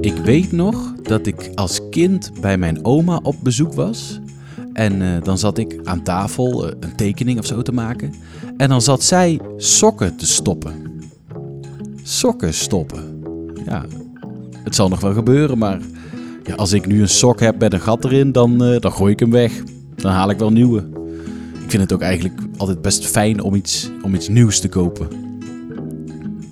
Ik weet nog dat ik als kind bij mijn oma op bezoek was. En eh, dan zat ik aan tafel eh, een tekening of zo te maken. En dan zat zij sokken te stoppen. Sokken stoppen. Ja, het zal nog wel gebeuren, maar ja, als ik nu een sok heb met een gat erin, dan, eh, dan gooi ik hem weg. Dan haal ik wel nieuwe. Ik vind het ook eigenlijk altijd best fijn om iets, om iets nieuws te kopen.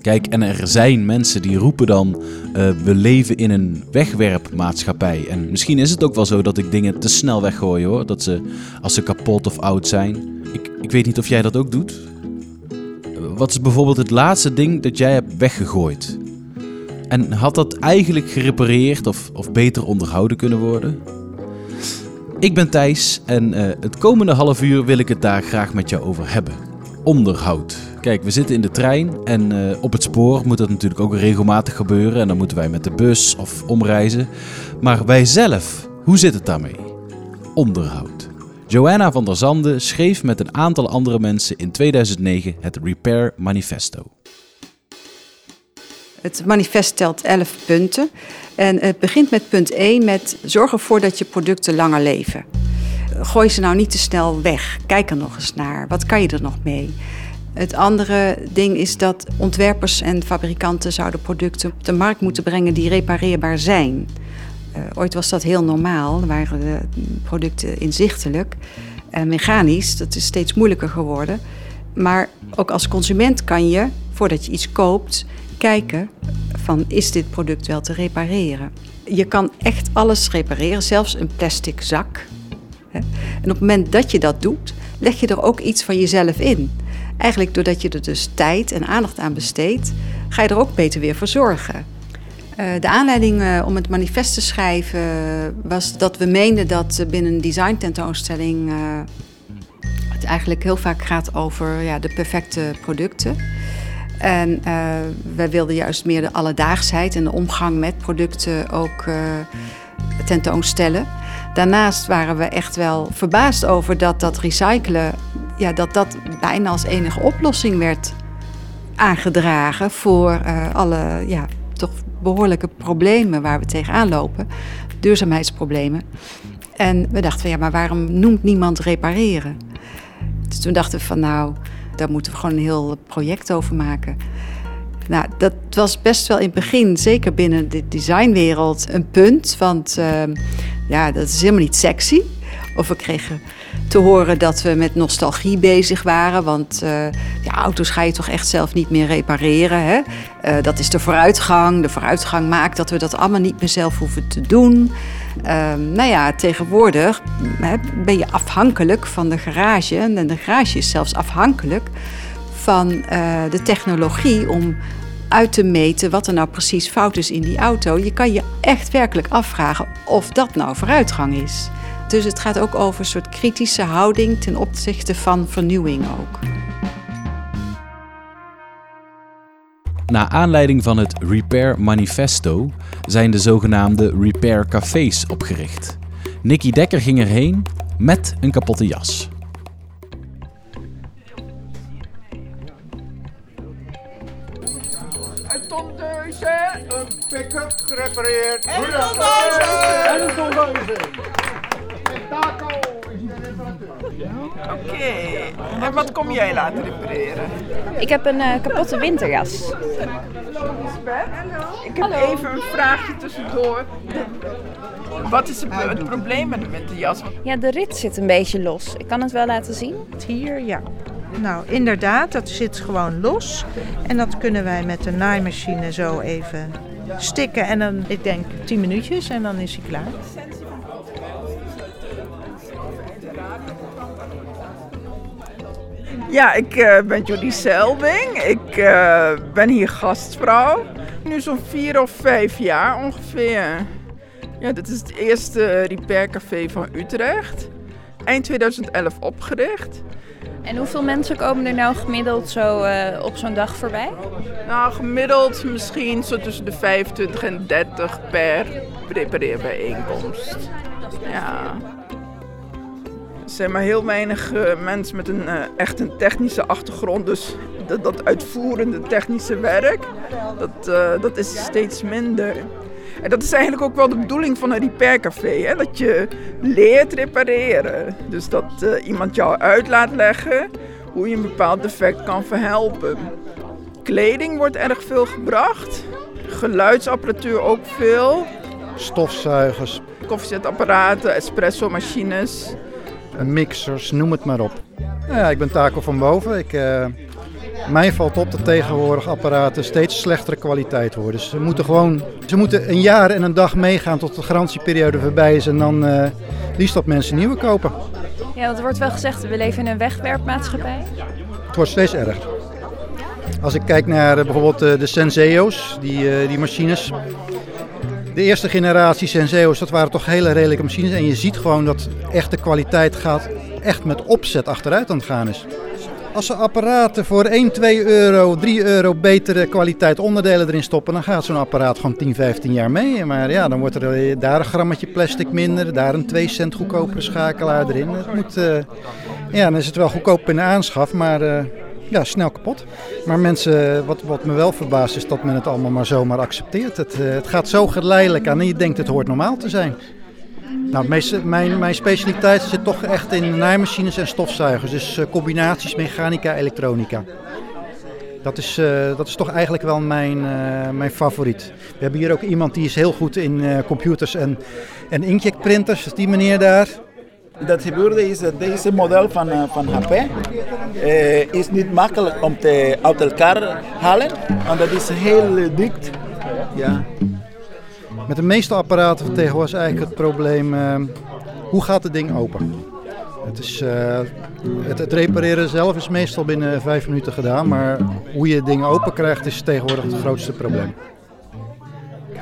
Kijk, en er zijn mensen die roepen dan: eh, we leven in een wegwerpmaatschappij. En misschien is het ook wel zo dat ik dingen te snel weggooi hoor. Dat ze, als ze kapot of oud zijn. Ik, ik weet niet of jij dat ook doet. Wat is bijvoorbeeld het laatste ding dat jij hebt weggegooid? En had dat eigenlijk gerepareerd of, of beter onderhouden kunnen worden? Ik ben Thijs en eh, het komende half uur wil ik het daar graag met jou over hebben. Onderhoud. Kijk, we zitten in de trein en eh, op het spoor moet dat natuurlijk ook regelmatig gebeuren. En dan moeten wij met de bus of omreizen. Maar wij zelf, hoe zit het daarmee? Onderhoud. Joanna van der Zande schreef met een aantal andere mensen in 2009 het Repair Manifesto. Het manifest telt 11 punten. En het begint met punt 1 met zorg ervoor dat je producten langer leven. Gooi ze nou niet te snel weg. Kijk er nog eens naar. Wat kan je er nog mee? Het andere ding is dat ontwerpers en fabrikanten zouden producten op de markt moeten brengen die repareerbaar zijn. Uh, ooit was dat heel normaal, waren de producten inzichtelijk. En mechanisch, dat is steeds moeilijker geworden. Maar ook als consument kan je, voordat je iets koopt, kijken van is dit product wel te repareren. Je kan echt alles repareren, zelfs een plastic zak. En op het moment dat je dat doet, leg je er ook iets van jezelf in. Eigenlijk doordat je er dus tijd en aandacht aan besteedt, ga je er ook beter weer voor zorgen. Uh, de aanleiding uh, om het manifest te schrijven was dat we meenden dat binnen een design tentoonstelling uh, het eigenlijk heel vaak gaat over ja, de perfecte producten. En wij wilden juist meer de alledaagsheid en de omgang met producten ook tentoonstellen. Daarnaast waren we echt wel verbaasd over dat dat recyclen, ja, dat dat bijna als enige oplossing werd aangedragen voor uh, alle ja, toch behoorlijke problemen waar we tegenaan lopen, duurzaamheidsproblemen. En we dachten van ja, maar waarom noemt niemand repareren? Dus toen dachten we van nou, daar moeten we gewoon een heel project over maken. Nou, dat was best wel in het begin, zeker binnen de designwereld, een punt. Want uh, ja, dat is helemaal niet sexy. Of we kregen te horen dat we met nostalgie bezig waren. Want uh, ja, auto's ga je toch echt zelf niet meer repareren. Hè? Uh, dat is de vooruitgang. De vooruitgang maakt dat we dat allemaal niet meer zelf hoeven te doen. Uh, nou ja, tegenwoordig hè, ben je afhankelijk van de garage. En de garage is zelfs afhankelijk van eh, de technologie om uit te meten wat er nou precies fout is in die auto. Je kan je echt werkelijk afvragen of dat nou vooruitgang is. Dus het gaat ook over een soort kritische houding ten opzichte van vernieuwing ook. Na aanleiding van het Repair Manifesto zijn de zogenaamde Repair Cafés opgericht. Nicky Dekker ging erheen met een kapotte jas. een pick-up gerepareerd. En een tondeuse! En een tondeuse. Oké, en wat kom jij laten repareren? Ik heb een uh, kapotte winterjas. Ik heb even een vraagje tussendoor. Wat is het, het probleem met de winterjas? Ja, de rit zit een beetje los. Ik kan het wel laten zien. Hier, ja. Nou, inderdaad, dat zit gewoon los. En dat kunnen wij met de naaimachine zo even stikken. En dan, ik denk, 10 minuutjes en dan is hij klaar. Ja, ik uh, ben Judy Selving. Ik uh, ben hier gastvrouw. Nu zo'n vier of vijf jaar ongeveer. Ja, dit is het eerste repaircafé van Utrecht. Eind 2011 opgericht. En hoeveel mensen komen er nou gemiddeld zo uh, op zo'n dag voorbij? Nou, gemiddeld misschien zo tussen de 25 en 30 per repareerbijeenkomst. Ja. Er zijn maar heel weinig uh, mensen met een uh, echt een technische achtergrond. Dus dat, dat uitvoerende technische werk, dat, dat is steeds minder. En dat is eigenlijk ook wel de bedoeling van een repaircafé. Hè? Dat je leert repareren. Dus dat uh, iemand jou uit laat leggen hoe je een bepaald defect kan verhelpen. Kleding wordt erg veel gebracht. Geluidsapparatuur ook veel. Stofzuigers. Koffiezetapparaten, espresso-machines. Mixers, noem het maar op. Nou ja, ik ben Taco van Boven. Ik, uh, mij valt op dat tegenwoordig apparaten steeds slechtere kwaliteit worden. Dus ze moeten gewoon ze moeten een jaar en een dag meegaan tot de garantieperiode voorbij is. En dan uh, liefst dat mensen nieuwe kopen. Ja, want er wordt wel gezegd, we leven in een wegwerpmaatschappij. Het wordt steeds erger. Als ik kijk naar uh, bijvoorbeeld de Senseo's, die, die machines. De eerste generatie Senseo's, dat waren toch hele redelijke machines. En je ziet gewoon dat echt de kwaliteit gaat echt met opzet achteruit aan het gaan is. Als ze apparaten voor 1, 2 euro, 3 euro betere kwaliteit onderdelen erin stoppen, dan gaat zo'n apparaat gewoon 10, 15 jaar mee. Maar ja, dan wordt er daar een grammetje plastic minder, daar een 2 cent goedkopere schakelaar erin. Het moet, uh, ja, dan is het wel goedkoop in de aanschaf, maar uh, ja, snel kapot. Maar mensen, wat, wat me wel verbaast is dat men het allemaal maar zomaar accepteert. Het, uh, het gaat zo geleidelijk aan en je denkt het hoort normaal te zijn. Nou, mijn, mijn specialiteit zit toch echt in naaimachines en stofzuigers. Dus uh, combinaties mechanica, elektronica. Dat is, uh, dat is toch eigenlijk wel mijn, mijn favoriet. We hebben hier ook iemand die is heel goed in computers en, en inkjetprinters. Die meneer daar. Dat gebeurde is dat deze model van, van HP is niet makkelijk om te uit elkaar halen. Want dat is heel dik. Ja. Met de meeste apparaten van tegenwoordig eigenlijk het probleem, uh, hoe gaat het ding open? Het, is, het, het, repareren zelf is meestal binnen vijf minuten gedaan, maar hoe je het ding open krijgt is tegenwoordig het grootste probleem.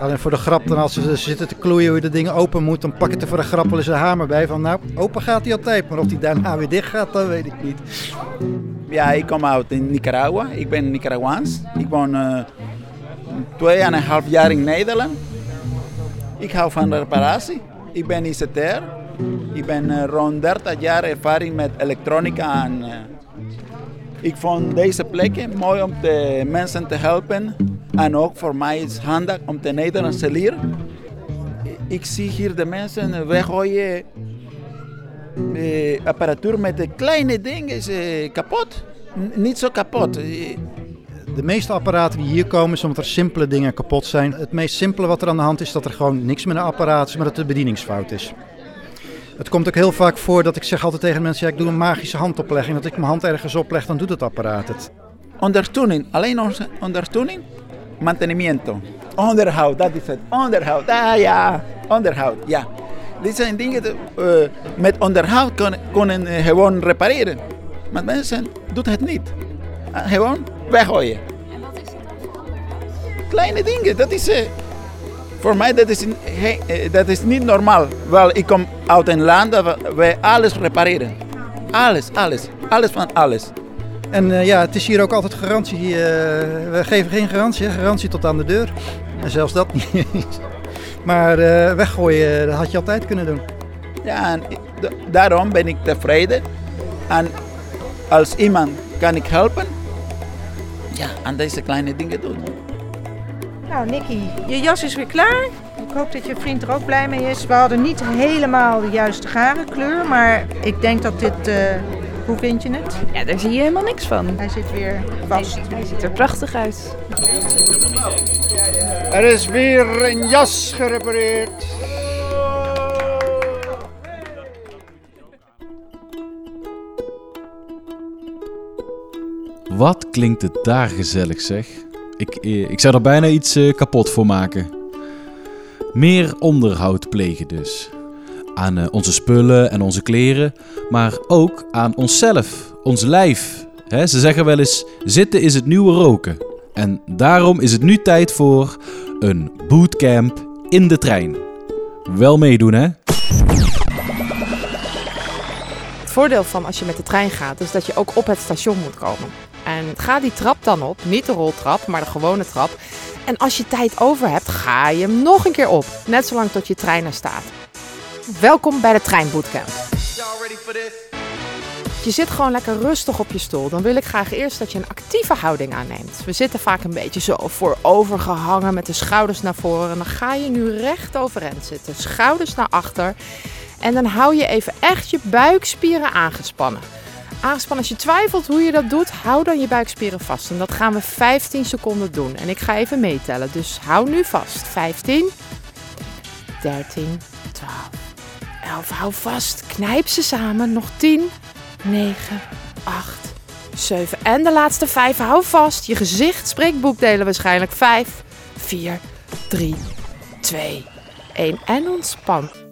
Alleen voor de grap, dan als ze zitten te kloeien hoe je de dingen open moet, dan pak je er voor de grap wel eens een hamer bij. Van nou, open gaat hij altijd, maar of die daarna weer dicht gaat, dat weet ik niet. Ja, ik kom uit Nicaragua. Ik ben Nicaraguaans. Ik woon en een half jaar in Nederland. Ik hou van reparatie. Ik ben ICT'er. Ik ben uh, rond 30 jaar ervaring met elektronica. En, uh, ik vond deze plekken mooi om de mensen te helpen. En ook voor mij is het handig om de Nederlands te leren. Ik zie hier de mensen weggooien. De apparatuur met de kleine dingen is uh, kapot. N niet zo kapot. De meeste apparaten die hier komen is omdat er simpele dingen kapot zijn. Het meest simpele wat er aan de hand is, dat er gewoon niks met een apparaat is, maar dat de bedieningsfout is. Het komt ook heel vaak voor dat ik zeg altijd tegen mensen, ja, ik doe een magische handoplegging. Dat ik mijn hand ergens opleg, dan doet het apparaat het. Ondertuning, alleen ondertuning, mantenimiento. Onderhoud, dat is het. Onderhoud, ah ja, onderhoud, ja. Dit zijn dingen, die, uh, met onderhoud kunnen, kunnen uh, gewoon repareren. Maar mensen doen het niet. Uh, gewoon weggooien. En wat is het? Kleine dingen, dat is... Uh, voor mij dat is, he, uh, dat is niet normaal. Wel, ik kom uit een land waar wij alles repareren. Alles, alles. Alles van alles. En uh, ja, het is hier ook altijd garantie. Uh, we geven geen garantie, garantie tot aan de deur. En zelfs dat niet. maar uh, weggooien, dat had je altijd kunnen doen. Ja, en daarom ben ik tevreden. En als iemand kan ik helpen, ja, aan deze kleine dingen doen. Nou, Nicky, je jas is weer klaar. Ik hoop dat je vriend er ook blij mee is. We hadden niet helemaal de juiste garenkleur, maar ik denk dat dit. Hoe vind je het? Ja, daar zie je helemaal niks van. Hij zit weer vast. Hij, hij ziet er prachtig uit. Er is weer een jas gerepareerd. Wat klinkt het daar gezellig zeg. Ik, ik zou er bijna iets uh, kapot voor maken. Meer onderhoud plegen dus. Aan uh, onze spullen en onze kleren, maar ook aan onszelf, ons lijf. Ze zeggen wel eens: zitten is het nieuwe roken. En daarom is het nu tijd voor een bootcamp in de trein. Wel meedoen, hè? Het voordeel van als je met de trein gaat, is dat je ook op het station moet komen. En ga die trap dan op, niet de roltrap, maar de gewone trap. En als je tijd over hebt, ga je hem nog een keer op. Net zolang tot je trein er staat. Welkom bij de Treinbootcamp. je zit gewoon lekker rustig op je stoel. Dan wil ik graag eerst dat je een actieve houding aanneemt. We zitten vaak een beetje zo voorover gehangen met de schouders naar voren. En dan ga je nu recht overeind zitten. Schouders naar achter. En dan hou je even echt je buikspieren aangespannen. Aangespannen als je twijfelt hoe je dat doet, hou dan je buikspieren vast. En dat gaan we 15 seconden doen. En ik ga even meetellen. Dus hou nu vast. 15, 13, 12, 11. Hou vast. Knijp ze samen. Nog 10, 9, 8, 7. En de laatste 5. Hou vast. Je gezicht spreekt boekdelen waarschijnlijk. 5, 4, 3, 2, 1. En ontspan.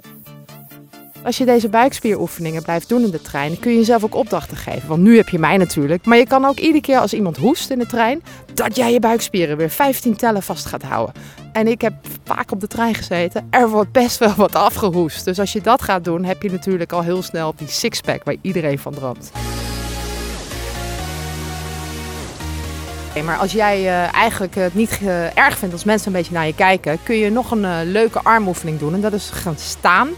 Als je deze buikspieroefeningen blijft doen in de trein, kun je jezelf ook opdrachten geven. Want nu heb je mij natuurlijk. Maar je kan ook iedere keer als iemand hoest in de trein, dat jij je buikspieren weer 15 tellen vast gaat houden. En ik heb vaak op de trein gezeten. Er wordt best wel wat afgehoest. Dus als je dat gaat doen, heb je natuurlijk al heel snel die sixpack waar iedereen van droomt. Maar als jij uh, eigenlijk het niet erg vindt als mensen een beetje naar je kijken, kun je nog een uh, leuke armoefening doen. En dat is gaan staan.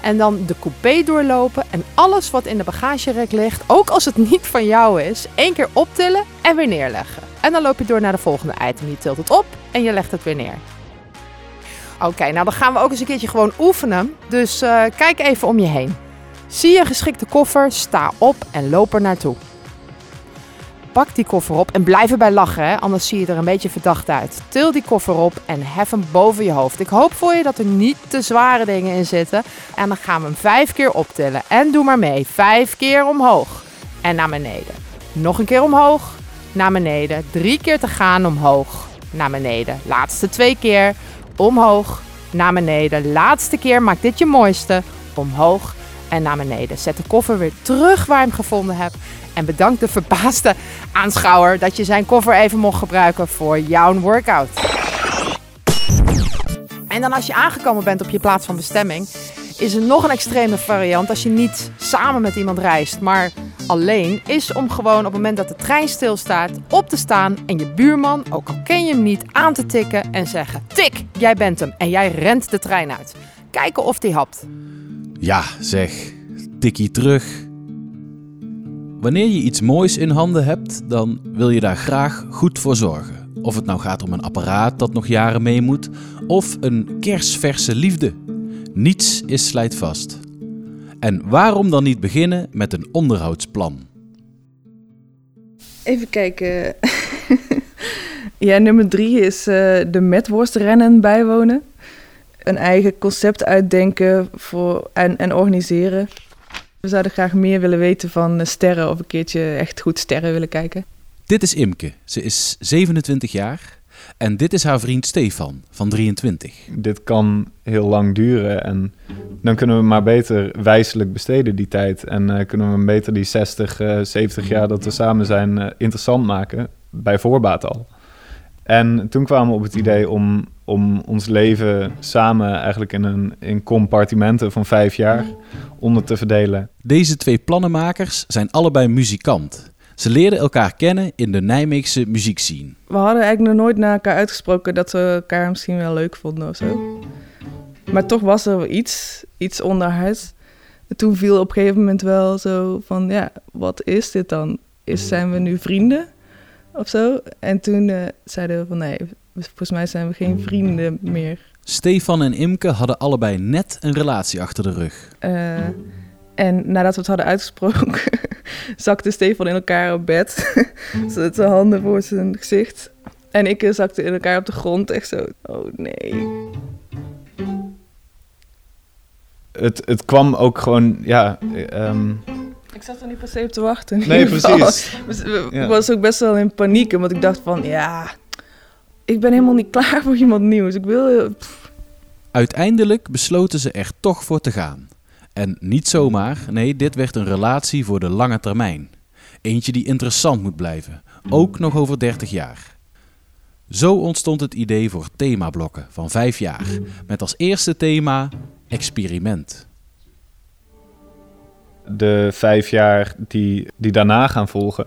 En dan de coupé doorlopen en alles wat in de bagagerek ligt, ook als het niet van jou is, één keer optillen en weer neerleggen. En dan loop je door naar de volgende item. Je tilt het op en je legt het weer neer. Oké, nou dan gaan we ook eens een keertje gewoon oefenen. Dus uh, kijk even om je heen. Zie je geschikte koffer, sta op en loop er naartoe. Pak die koffer op en blijf erbij lachen, hè? anders zie je er een beetje verdacht uit. Til die koffer op en hef hem boven je hoofd. Ik hoop voor je dat er niet te zware dingen in zitten. En dan gaan we hem vijf keer optillen. En doe maar mee. Vijf keer omhoog en naar beneden. Nog een keer omhoog, naar beneden. Drie keer te gaan omhoog, naar beneden. Laatste twee keer omhoog, naar beneden. Laatste keer, maak dit je mooiste. Omhoog en naar beneden. Zet de koffer weer terug waar je hem gevonden hebt. En bedank de verbaasde aanschouwer dat je zijn koffer even mocht gebruiken voor jouw workout. En dan als je aangekomen bent op je plaats van bestemming, is er nog een extreme variant als je niet samen met iemand reist, maar alleen, is om gewoon op het moment dat de trein stilstaat op te staan en je buurman, ook al ken je hem niet, aan te tikken en zeggen: Tik, jij bent hem. En jij rent de trein uit. Kijken of die hapt. Ja, zeg. Tikkie terug. Wanneer je iets moois in handen hebt, dan wil je daar graag goed voor zorgen. Of het nou gaat om een apparaat dat nog jaren mee moet, of een kersverse liefde. Niets is slijtvast. En waarom dan niet beginnen met een onderhoudsplan? Even kijken. ja, nummer drie is uh, de metworstrennen bijwonen. Een eigen concept uitdenken voor, en, en organiseren. We zouden graag meer willen weten van sterren of een keertje echt goed sterren willen kijken. Dit is Imke. Ze is 27 jaar en dit is haar vriend Stefan van 23. Dit kan heel lang duren en dan kunnen we maar beter wijselijk besteden die tijd. En uh, kunnen we beter die 60, uh, 70 jaar dat we samen zijn uh, interessant maken, bij voorbaat al. En toen kwamen we op het idee om, om ons leven samen eigenlijk in, een, in compartimenten van vijf jaar onder te verdelen. Deze twee plannenmakers zijn allebei muzikant. Ze leerden elkaar kennen in de Nijmeegse muziekscene. We hadden eigenlijk nog nooit naar elkaar uitgesproken dat we elkaar misschien wel leuk vonden of zo. Maar toch was er iets, iets onderhuis. En toen viel op een gegeven moment wel zo van, ja, wat is dit dan? Is, zijn we nu vrienden of zo? En toen uh, zeiden we van, nee, volgens mij zijn we geen vrienden meer. Stefan en Imke hadden allebei net een relatie achter de rug. Uh, en nadat we het hadden uitgesproken, zakte Stefan in elkaar op bed. Zet zijn handen voor zijn gezicht. En ik zakte in elkaar op de grond. Echt zo, oh nee. Het, het kwam ook gewoon, ja... Um... Ik zat er niet per se op te wachten. Nee, precies. Ik ja. was ook best wel in paniek, want ik dacht van, ja... Ik ben helemaal niet klaar voor iemand nieuws. Ik wil... Pff. Uiteindelijk besloten ze er toch voor te gaan. En niet zomaar, nee, dit werd een relatie voor de lange termijn. Eentje die interessant moet blijven, ook nog over 30 jaar. Zo ontstond het idee voor themablokken van vijf jaar, met als eerste thema experiment. De vijf jaar die, die daarna gaan volgen,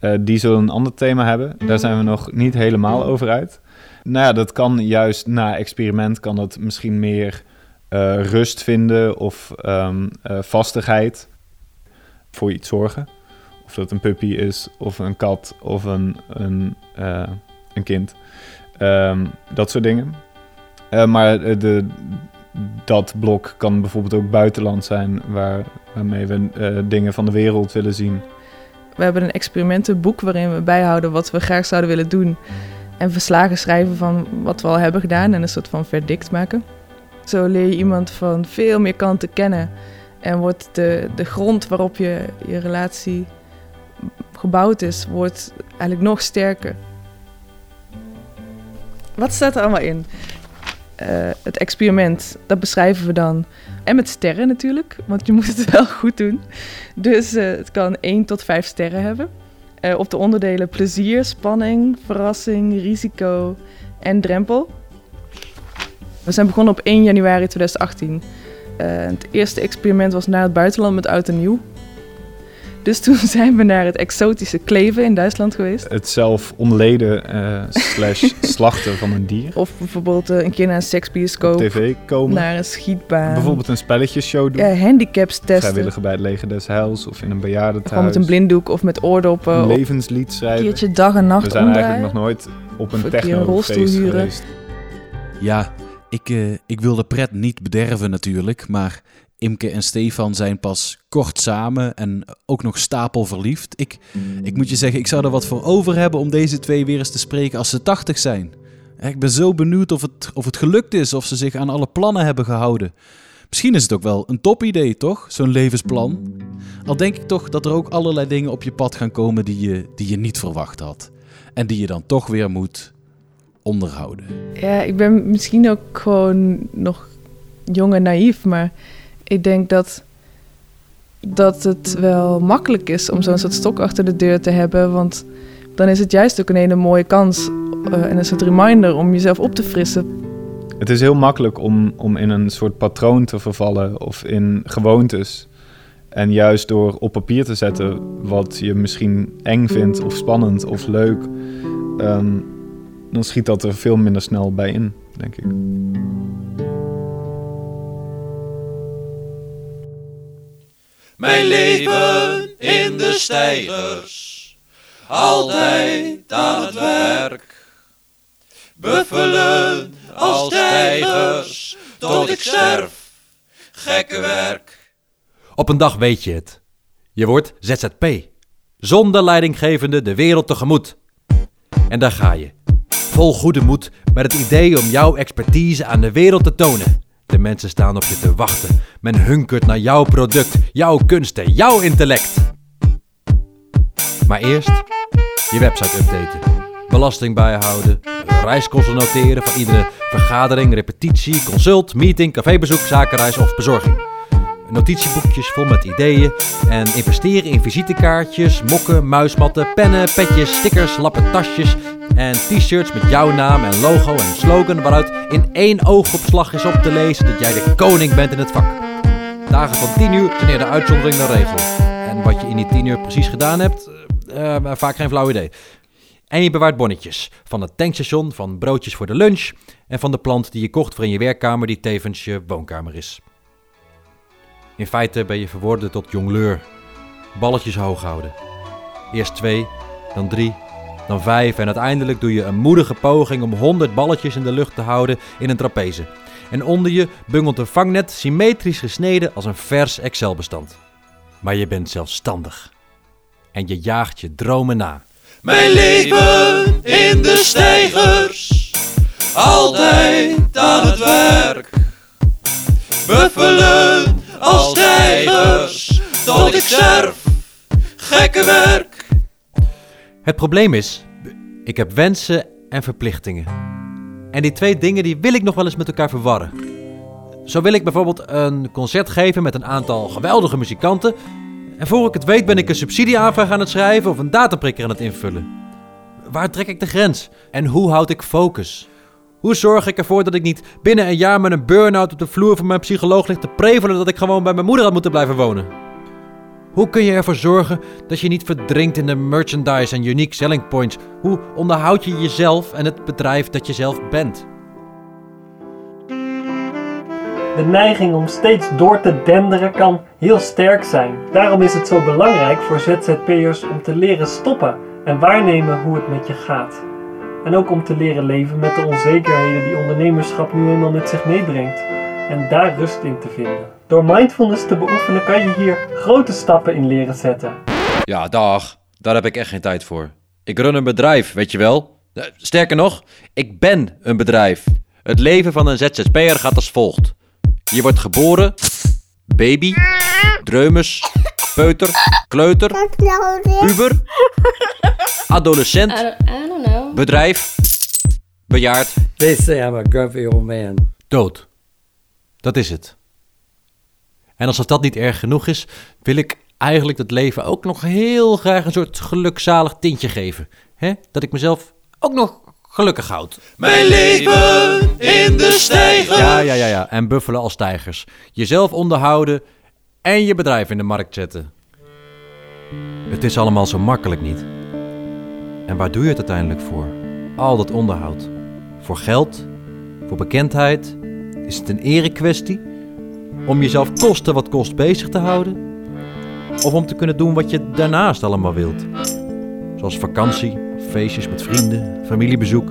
uh, die zullen een ander thema hebben. Daar zijn we nog niet helemaal over uit. Nou ja, dat kan juist na experiment kan dat misschien meer uh, rust vinden of um, uh, vastigheid. voor iets zorgen. Of dat een puppy is, of een kat, of een, een, eh, een kind. Ehm, dat soort dingen. Eh, maar eh, de, dat blok kan bijvoorbeeld ook buitenland zijn, waar, waarmee we eh, dingen van de wereld willen zien. We hebben een experimentenboek waarin we bijhouden wat we graag zouden willen doen. En verslagen schrijven van wat we al hebben gedaan en een soort van verdict maken. Zo leer je iemand van veel meer kanten kennen. En wordt de, de grond waarop je, je relatie gebouwd is, wordt eigenlijk nog sterker. Wat staat er allemaal in? Eh, het experiment, dat beschrijven we dan. En met sterren natuurlijk, want je moet het wel goed doen. Dus eh, het kan 1 tot 5 sterren hebben. Eh, op de onderdelen plezier, spanning, verrassing, risico en drempel. We zijn begonnen op 1 januari 2018. Eh, het eerste experiment was naar het buitenland met oud en nieuw. Dus toen zijn we naar het exotische Kleven in Duitsland geweest. Het zelf ontleden eh, slash slachten van een dier. Of bijvoorbeeld eh, een keer naar een seksbioscoop. Op tv komen. Naar een schietbaan. Bijvoorbeeld een spelletjesshow doen. Ja, handicaps testen. Vrijwilliger bij het leger des Heils of in een bejaardentehuis. Gewoon met een blinddoek of met oordoppen. Een levenslied een schrijven. keertje dag en nacht We zijn omdraaien. eigenlijk nog nooit op een een een technofeest rolstoel huren. geweest. Ja, ik, eh, ik wil de pret niet bederven natuurlijk, maar Imke en Stefan zijn pas kort samen en ook nog stapelverliefd. Ik, ik moet je zeggen, ik zou er wat voor over hebben om deze twee weer eens te spreken als ze 80 zijn. Ik ben zo benieuwd of het, of het gelukt is, of ze zich aan alle plannen hebben gehouden. Misschien is het ook wel een topidee, toch? Zo'n levensplan. Al denk ik toch dat er ook allerlei dingen op je pad gaan komen die je, die je niet verwacht had. En die je dan toch weer moet onderhouden. Ja, ik ben misschien ook gewoon nog jong en naïef, maar ik denk dat, dat het wel makkelijk is om zo'n soort stok achter de deur te hebben. Want dan is het juist ook een hele mooie kans eh, en een soort reminder om jezelf op te frissen. Het is heel makkelijk om, om in een soort patroon te vervallen of in gewoontes. En juist door op papier te zetten wat je misschien eng vindt of spannend of leuk, ehm, dan schiet dat er veel minder snel bij in, denk ik. Mijn leven in de steigers, altijd aan het werk. Buffelen als tijgers, tot ik sterf. Gekke werk. Op een dag weet je het. Je wordt ZZP. Zonder leidinggevende de wereld tegemoet. En daar ga je. Vol goede moed met het idee om jouw expertise aan de wereld te tonen. De mensen staan op je te wachten. Men hunkert naar jouw product, jouw kunsten, jouw intellect. Maar eerst je website updaten. Belasting bijhouden. Reiskosten noteren van iedere vergadering, repetitie, consult, meeting, cafébezoek, zakenreis of bezorging. Notitieboekjes vol met ideeën en investeren in visitekaartjes, mokken, muismatten, pennen, petjes, stickers, lappen tasjes en t-shirts met jouw naam en logo en slogan waaruit in één oogopslag is op te lezen dat jij de koning bent in het vak. Dagen van 10 uur zijn eerder uitzondering dan regel. En wat je in die 10 uur precies gedaan hebt, eh, eh, vaak geen flauw idee. En je bewaart bonnetjes van het tankstation, van broodjes voor de lunch en van de plant die je kocht voor in je werkkamer die tevens je woonkamer is. In feite ben je verworden tot jongleur. Balletjes hoog houden. Eerst twee, dan drie, dan vijf en uiteindelijk doe je een moedige poging om 100 balletjes in de lucht te houden in een trapeze. En onder je bungelt een vangnet symmetrisch gesneden als een vers Excel-bestand. Maar je bent zelfstandig. En je jaagt je dromen na. Mijn leven in de steigers, altijd aan het werk. Buffelen als tijgers, tot ik sterf. Gekke werk. Het probleem is, ik heb wensen en verplichtingen. En die twee dingen die wil ik nog wel eens met elkaar verwarren. Zo wil ik bijvoorbeeld een concert geven met een aantal geweldige muzikanten. En voor ik het weet ben ik een subsidieaanvraag aan het schrijven of een dataprikker aan het invullen. Waar trek ik de grens? En hoe houd ik focus? Hoe zorg ik ervoor dat ik niet binnen een jaar met een burn-out op de vloer van mijn psycholoog ligt te prevelen dat ik gewoon bij mijn moeder had moeten blijven wonen? Hoe kun je ervoor zorgen dat je niet verdrinkt in de merchandise en unique selling points? Hoe onderhoud je jezelf en het bedrijf dat je zelf bent? De neiging om steeds door te denderen kan heel sterk zijn. Daarom is het zo belangrijk voor ZZP'ers om te leren stoppen en waarnemen hoe het met je gaat. En ook om te leren leven met de onzekerheden die ondernemerschap nu eenmaal met zich meebrengt. En daar rust in te vinden. Door mindfulness te beoefenen kan je hier grote stappen in leren zetten. Ja, dag. Daar heb ik echt geen tijd voor. Ik run een bedrijf, weet je wel. Eh, Sterker nog, ik ben een bedrijf. Het leven van een ZZP'er gaat als volgt. Je wordt geboren, baby, dreumes, peuter, kleuter, puber, adolescent, I don't know. bedrijf, bejaard, They say I'm a grumpy old man. dood. Dat is het. En als dat niet erg genoeg is, wil ik eigenlijk het leven ook nog heel graag een soort gelukzalig tintje geven. hè? Dat ik mezelf ook nog gelukkig houd. Mijn leven in de stijger. Ja, ja, ja, ja. En buffelen als tijgers. Jezelf onderhouden en je bedrijf in de markt zetten. Het is allemaal zo makkelijk niet. En waar doe je het uiteindelijk voor? Al dat onderhoud. Voor geld? Voor bekendheid? Is het een erekwestie? Om jezelf kosten wat kost bezig te houden? Of om te kunnen doen wat je daarnaast allemaal wilt? Zoals vakantie, feestjes met vrienden, familiebezoek.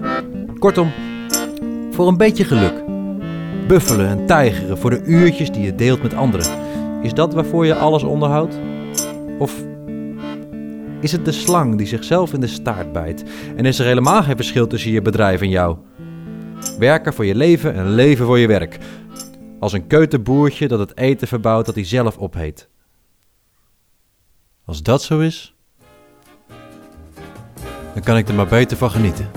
Kortom, voor een beetje geluk. Buffelen en tijgeren voor de uurtjes die je deelt met anderen. Is dat waarvoor je alles onderhoudt? Of is het de slang die zichzelf in de staart bijt? En is er helemaal geen verschil tussen je bedrijf en jou? Werken voor je leven en leven voor je werk. Als een keutenboertje dat het eten verbouwt dat hij zelf opheet. Als dat zo is, dan kan ik er maar beter van genieten.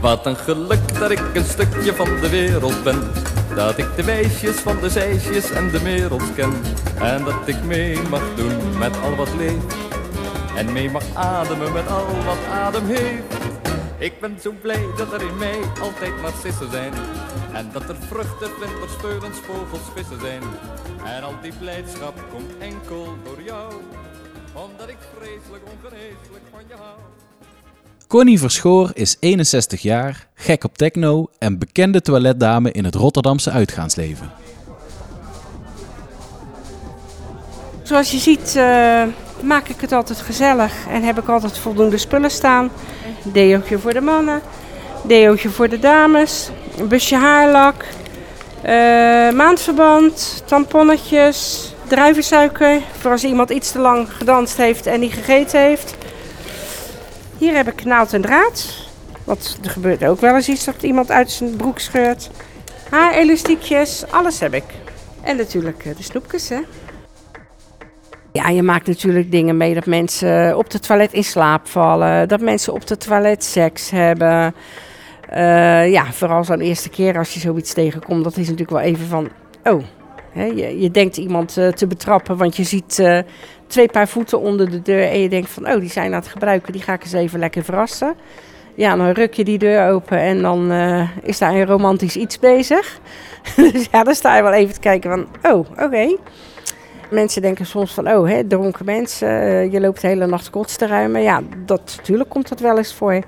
Wat een geluk dat ik een stukje van de wereld ben. Dat ik de weesjes van de zeisjes en de wereld ken. En dat ik mee mag doen met al wat leeft. En mee mag ademen met al wat adem heeft. Ik ben zo blij dat er in mij altijd narcissen zijn. En dat er vruchten, vlinders, veulens, vogels, vissen zijn. En al die blijdschap komt enkel door jou. Omdat ik vreselijk ongeneeslijk van je hou. Connie Verschoor is 61 jaar, gek op techno en bekende toiletdame in het Rotterdamse uitgaansleven. Zoals je ziet eh, maak ik het altijd gezellig en heb ik altijd voldoende spullen staan. Deootje voor de mannen, deootje voor de dames, een busje haarlak, eh, maandverband, tamponnetjes, druivensuiker voor als iemand iets te lang gedanst heeft en niet gegeten heeft. Hier heb ik naald en draad. Want er gebeurt ook wel eens iets dat iemand uit zijn broek scheurt. Haarelastiekjes, alles heb ik. En natuurlijk eh, de snoepjes, hè. Ja, je maakt natuurlijk dingen mee dat mensen op het toilet in slaap vallen. Dat mensen op het toilet seks hebben. Eh, ja, vooral zo'n eerste keer als je zoiets tegenkomt. Dat is natuurlijk wel even van, oh. Je, denkt iemand eh, te betrappen, want je ziet eh, twee paar voeten onder de deur. En je denkt van, oh, die zijn aan het gebruiken. Die ga ik eens even lekker verrassen. Ja, dan ruk je die deur open en dan is daar een romantisch iets bezig. dus ja, dan sta je wel even te kijken van, oh, oké. Mensen denken soms van, oh, hè, dronken mensen, eh, je loopt de hele nacht kots te ruimen. Ja, dat, natuurlijk komt dat wel eens voor.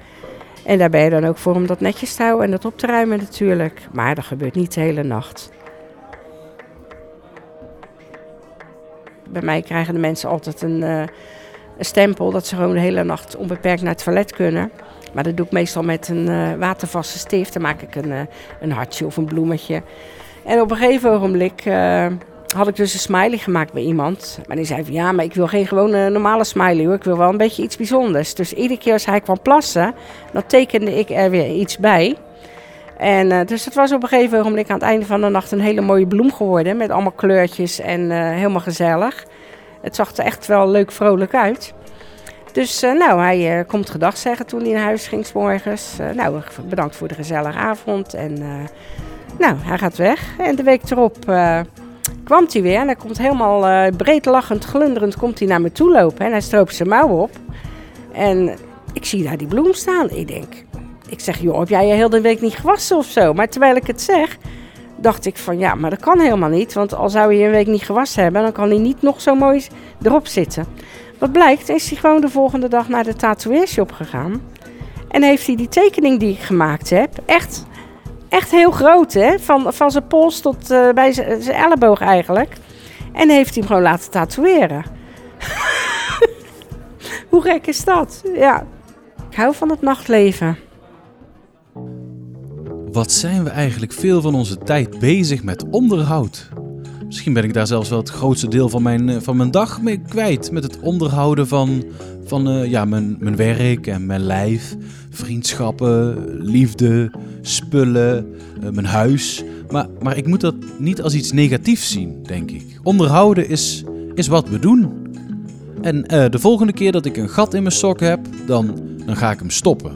En daar ben je dan ook voor om dat netjes te houden en dat op te ruimen natuurlijk. Maar dat gebeurt niet de hele nacht. Bij mij krijgen de mensen altijd een, eh, een stempel dat ze gewoon de hele nacht onbeperkt naar het toilet kunnen. Maar dat doe ik meestal met een eh, watervaste stift. Dan maak ik een, eh, een hartje of een bloemetje. En op een gegeven ogenblik had ik dus een smiley gemaakt bij iemand. Maar die zei van ja, maar ik wil geen gewone normale smiley hoor. Ik wil wel een beetje iets bijzonders. Dus iedere keer als hij kwam plassen, dan tekende ik er weer iets bij. En eh, dus het was op een gegeven ogenblik aan het einde van de nacht een hele mooie bloem geworden. Met allemaal kleurtjes en eh, helemaal gezellig. Het zag er echt wel leuk vrolijk uit. Dus eh, nou, hij komt gedag zeggen toen hij naar huis ging 's morgens. Nou, bedankt voor de gezellige avond. En nou, hij gaat weg. En de week erop kwam hij weer. En hij komt helemaal eh, breed lachend, glunderend, komt hij naar me toe lopen. En hij stroopt zijn mouw op. En ik zie daar die bloem staan. Ik denk, ik zeg, joh, heb jij je heel de week niet gewassen of zo? Maar terwijl ik het zeg, dacht ik van, ja, maar dat kan helemaal niet. Want al zou hij een week niet gewassen hebben, dan kan hij niet nog zo mooi erop zitten. Wat blijkt, is hij gewoon de volgende dag naar de tatoeëershop gegaan. En heeft hij die tekening die ik gemaakt heb, echt Echt heel groot, hè? Van, van zijn pols tot eh, bij zijn elleboog eigenlijk. En heeft hij hem gewoon laten tatoeëren. Hoe gek is dat? Ja, ik hou van het nachtleven. Wat zijn we eigenlijk veel van onze tijd bezig met onderhoud? Misschien ben ik daar zelfs wel het grootste deel van mijn, eh, van mijn dag mee kwijt. Met het onderhouden van, van eh, ja, mijn, mijn werk en mijn lijf. Vriendschappen, liefde, spullen, eh, mijn huis. Maar, maar ik moet dat niet als iets negatiefs zien, denk ik. Onderhouden is, is wat we doen. En eh, de volgende keer dat ik een gat in mijn sok heb, dan, dan ga ik hem stoppen.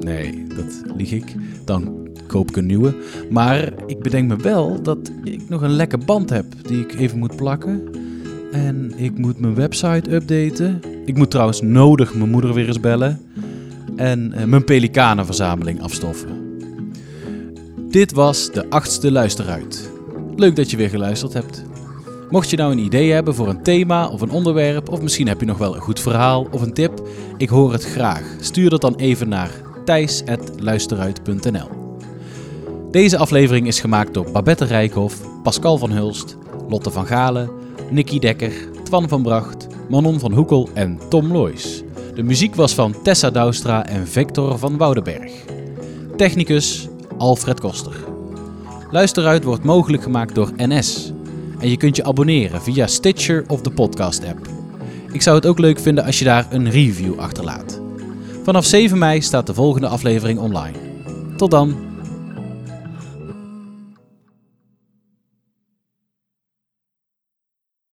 Nee, dat lieg ik. Dan koop ik een nieuwe. Maar ik bedenk me wel dat ik nog een lekke band heb die ik even moet plakken. En ik moet mijn website updaten. Ik moet trouwens nodig mijn moeder weer eens bellen. En eh, mijn pelikanenverzameling afstoffen. Dit was de achtste luisteruit. Leuk dat je weer geluisterd hebt. Mocht je nou een idee hebben voor een thema of een onderwerp, of misschien heb je nog wel een goed verhaal of een tip, ik hoor het graag. Stuur dat dan even naar thijs.luisteruit.nl Deze aflevering is gemaakt door Babette Rijkhoff, Pascal van Hulst, Lotte van Galen, Nicky Dekker, Twan van Bracht, Manon van Hoekel en Tom Loijs. De muziek was van Tessa Douwstra en Victor van Woudenberg. Technicus Alfred Koster. Luisteruit wordt mogelijk gemaakt door NS. En je kunt je abonneren via Stitcher of de podcast app. Ik zou het ook leuk vinden als je daar een review achterlaat. Vanaf 7 mei staat de volgende aflevering online. Tot dan!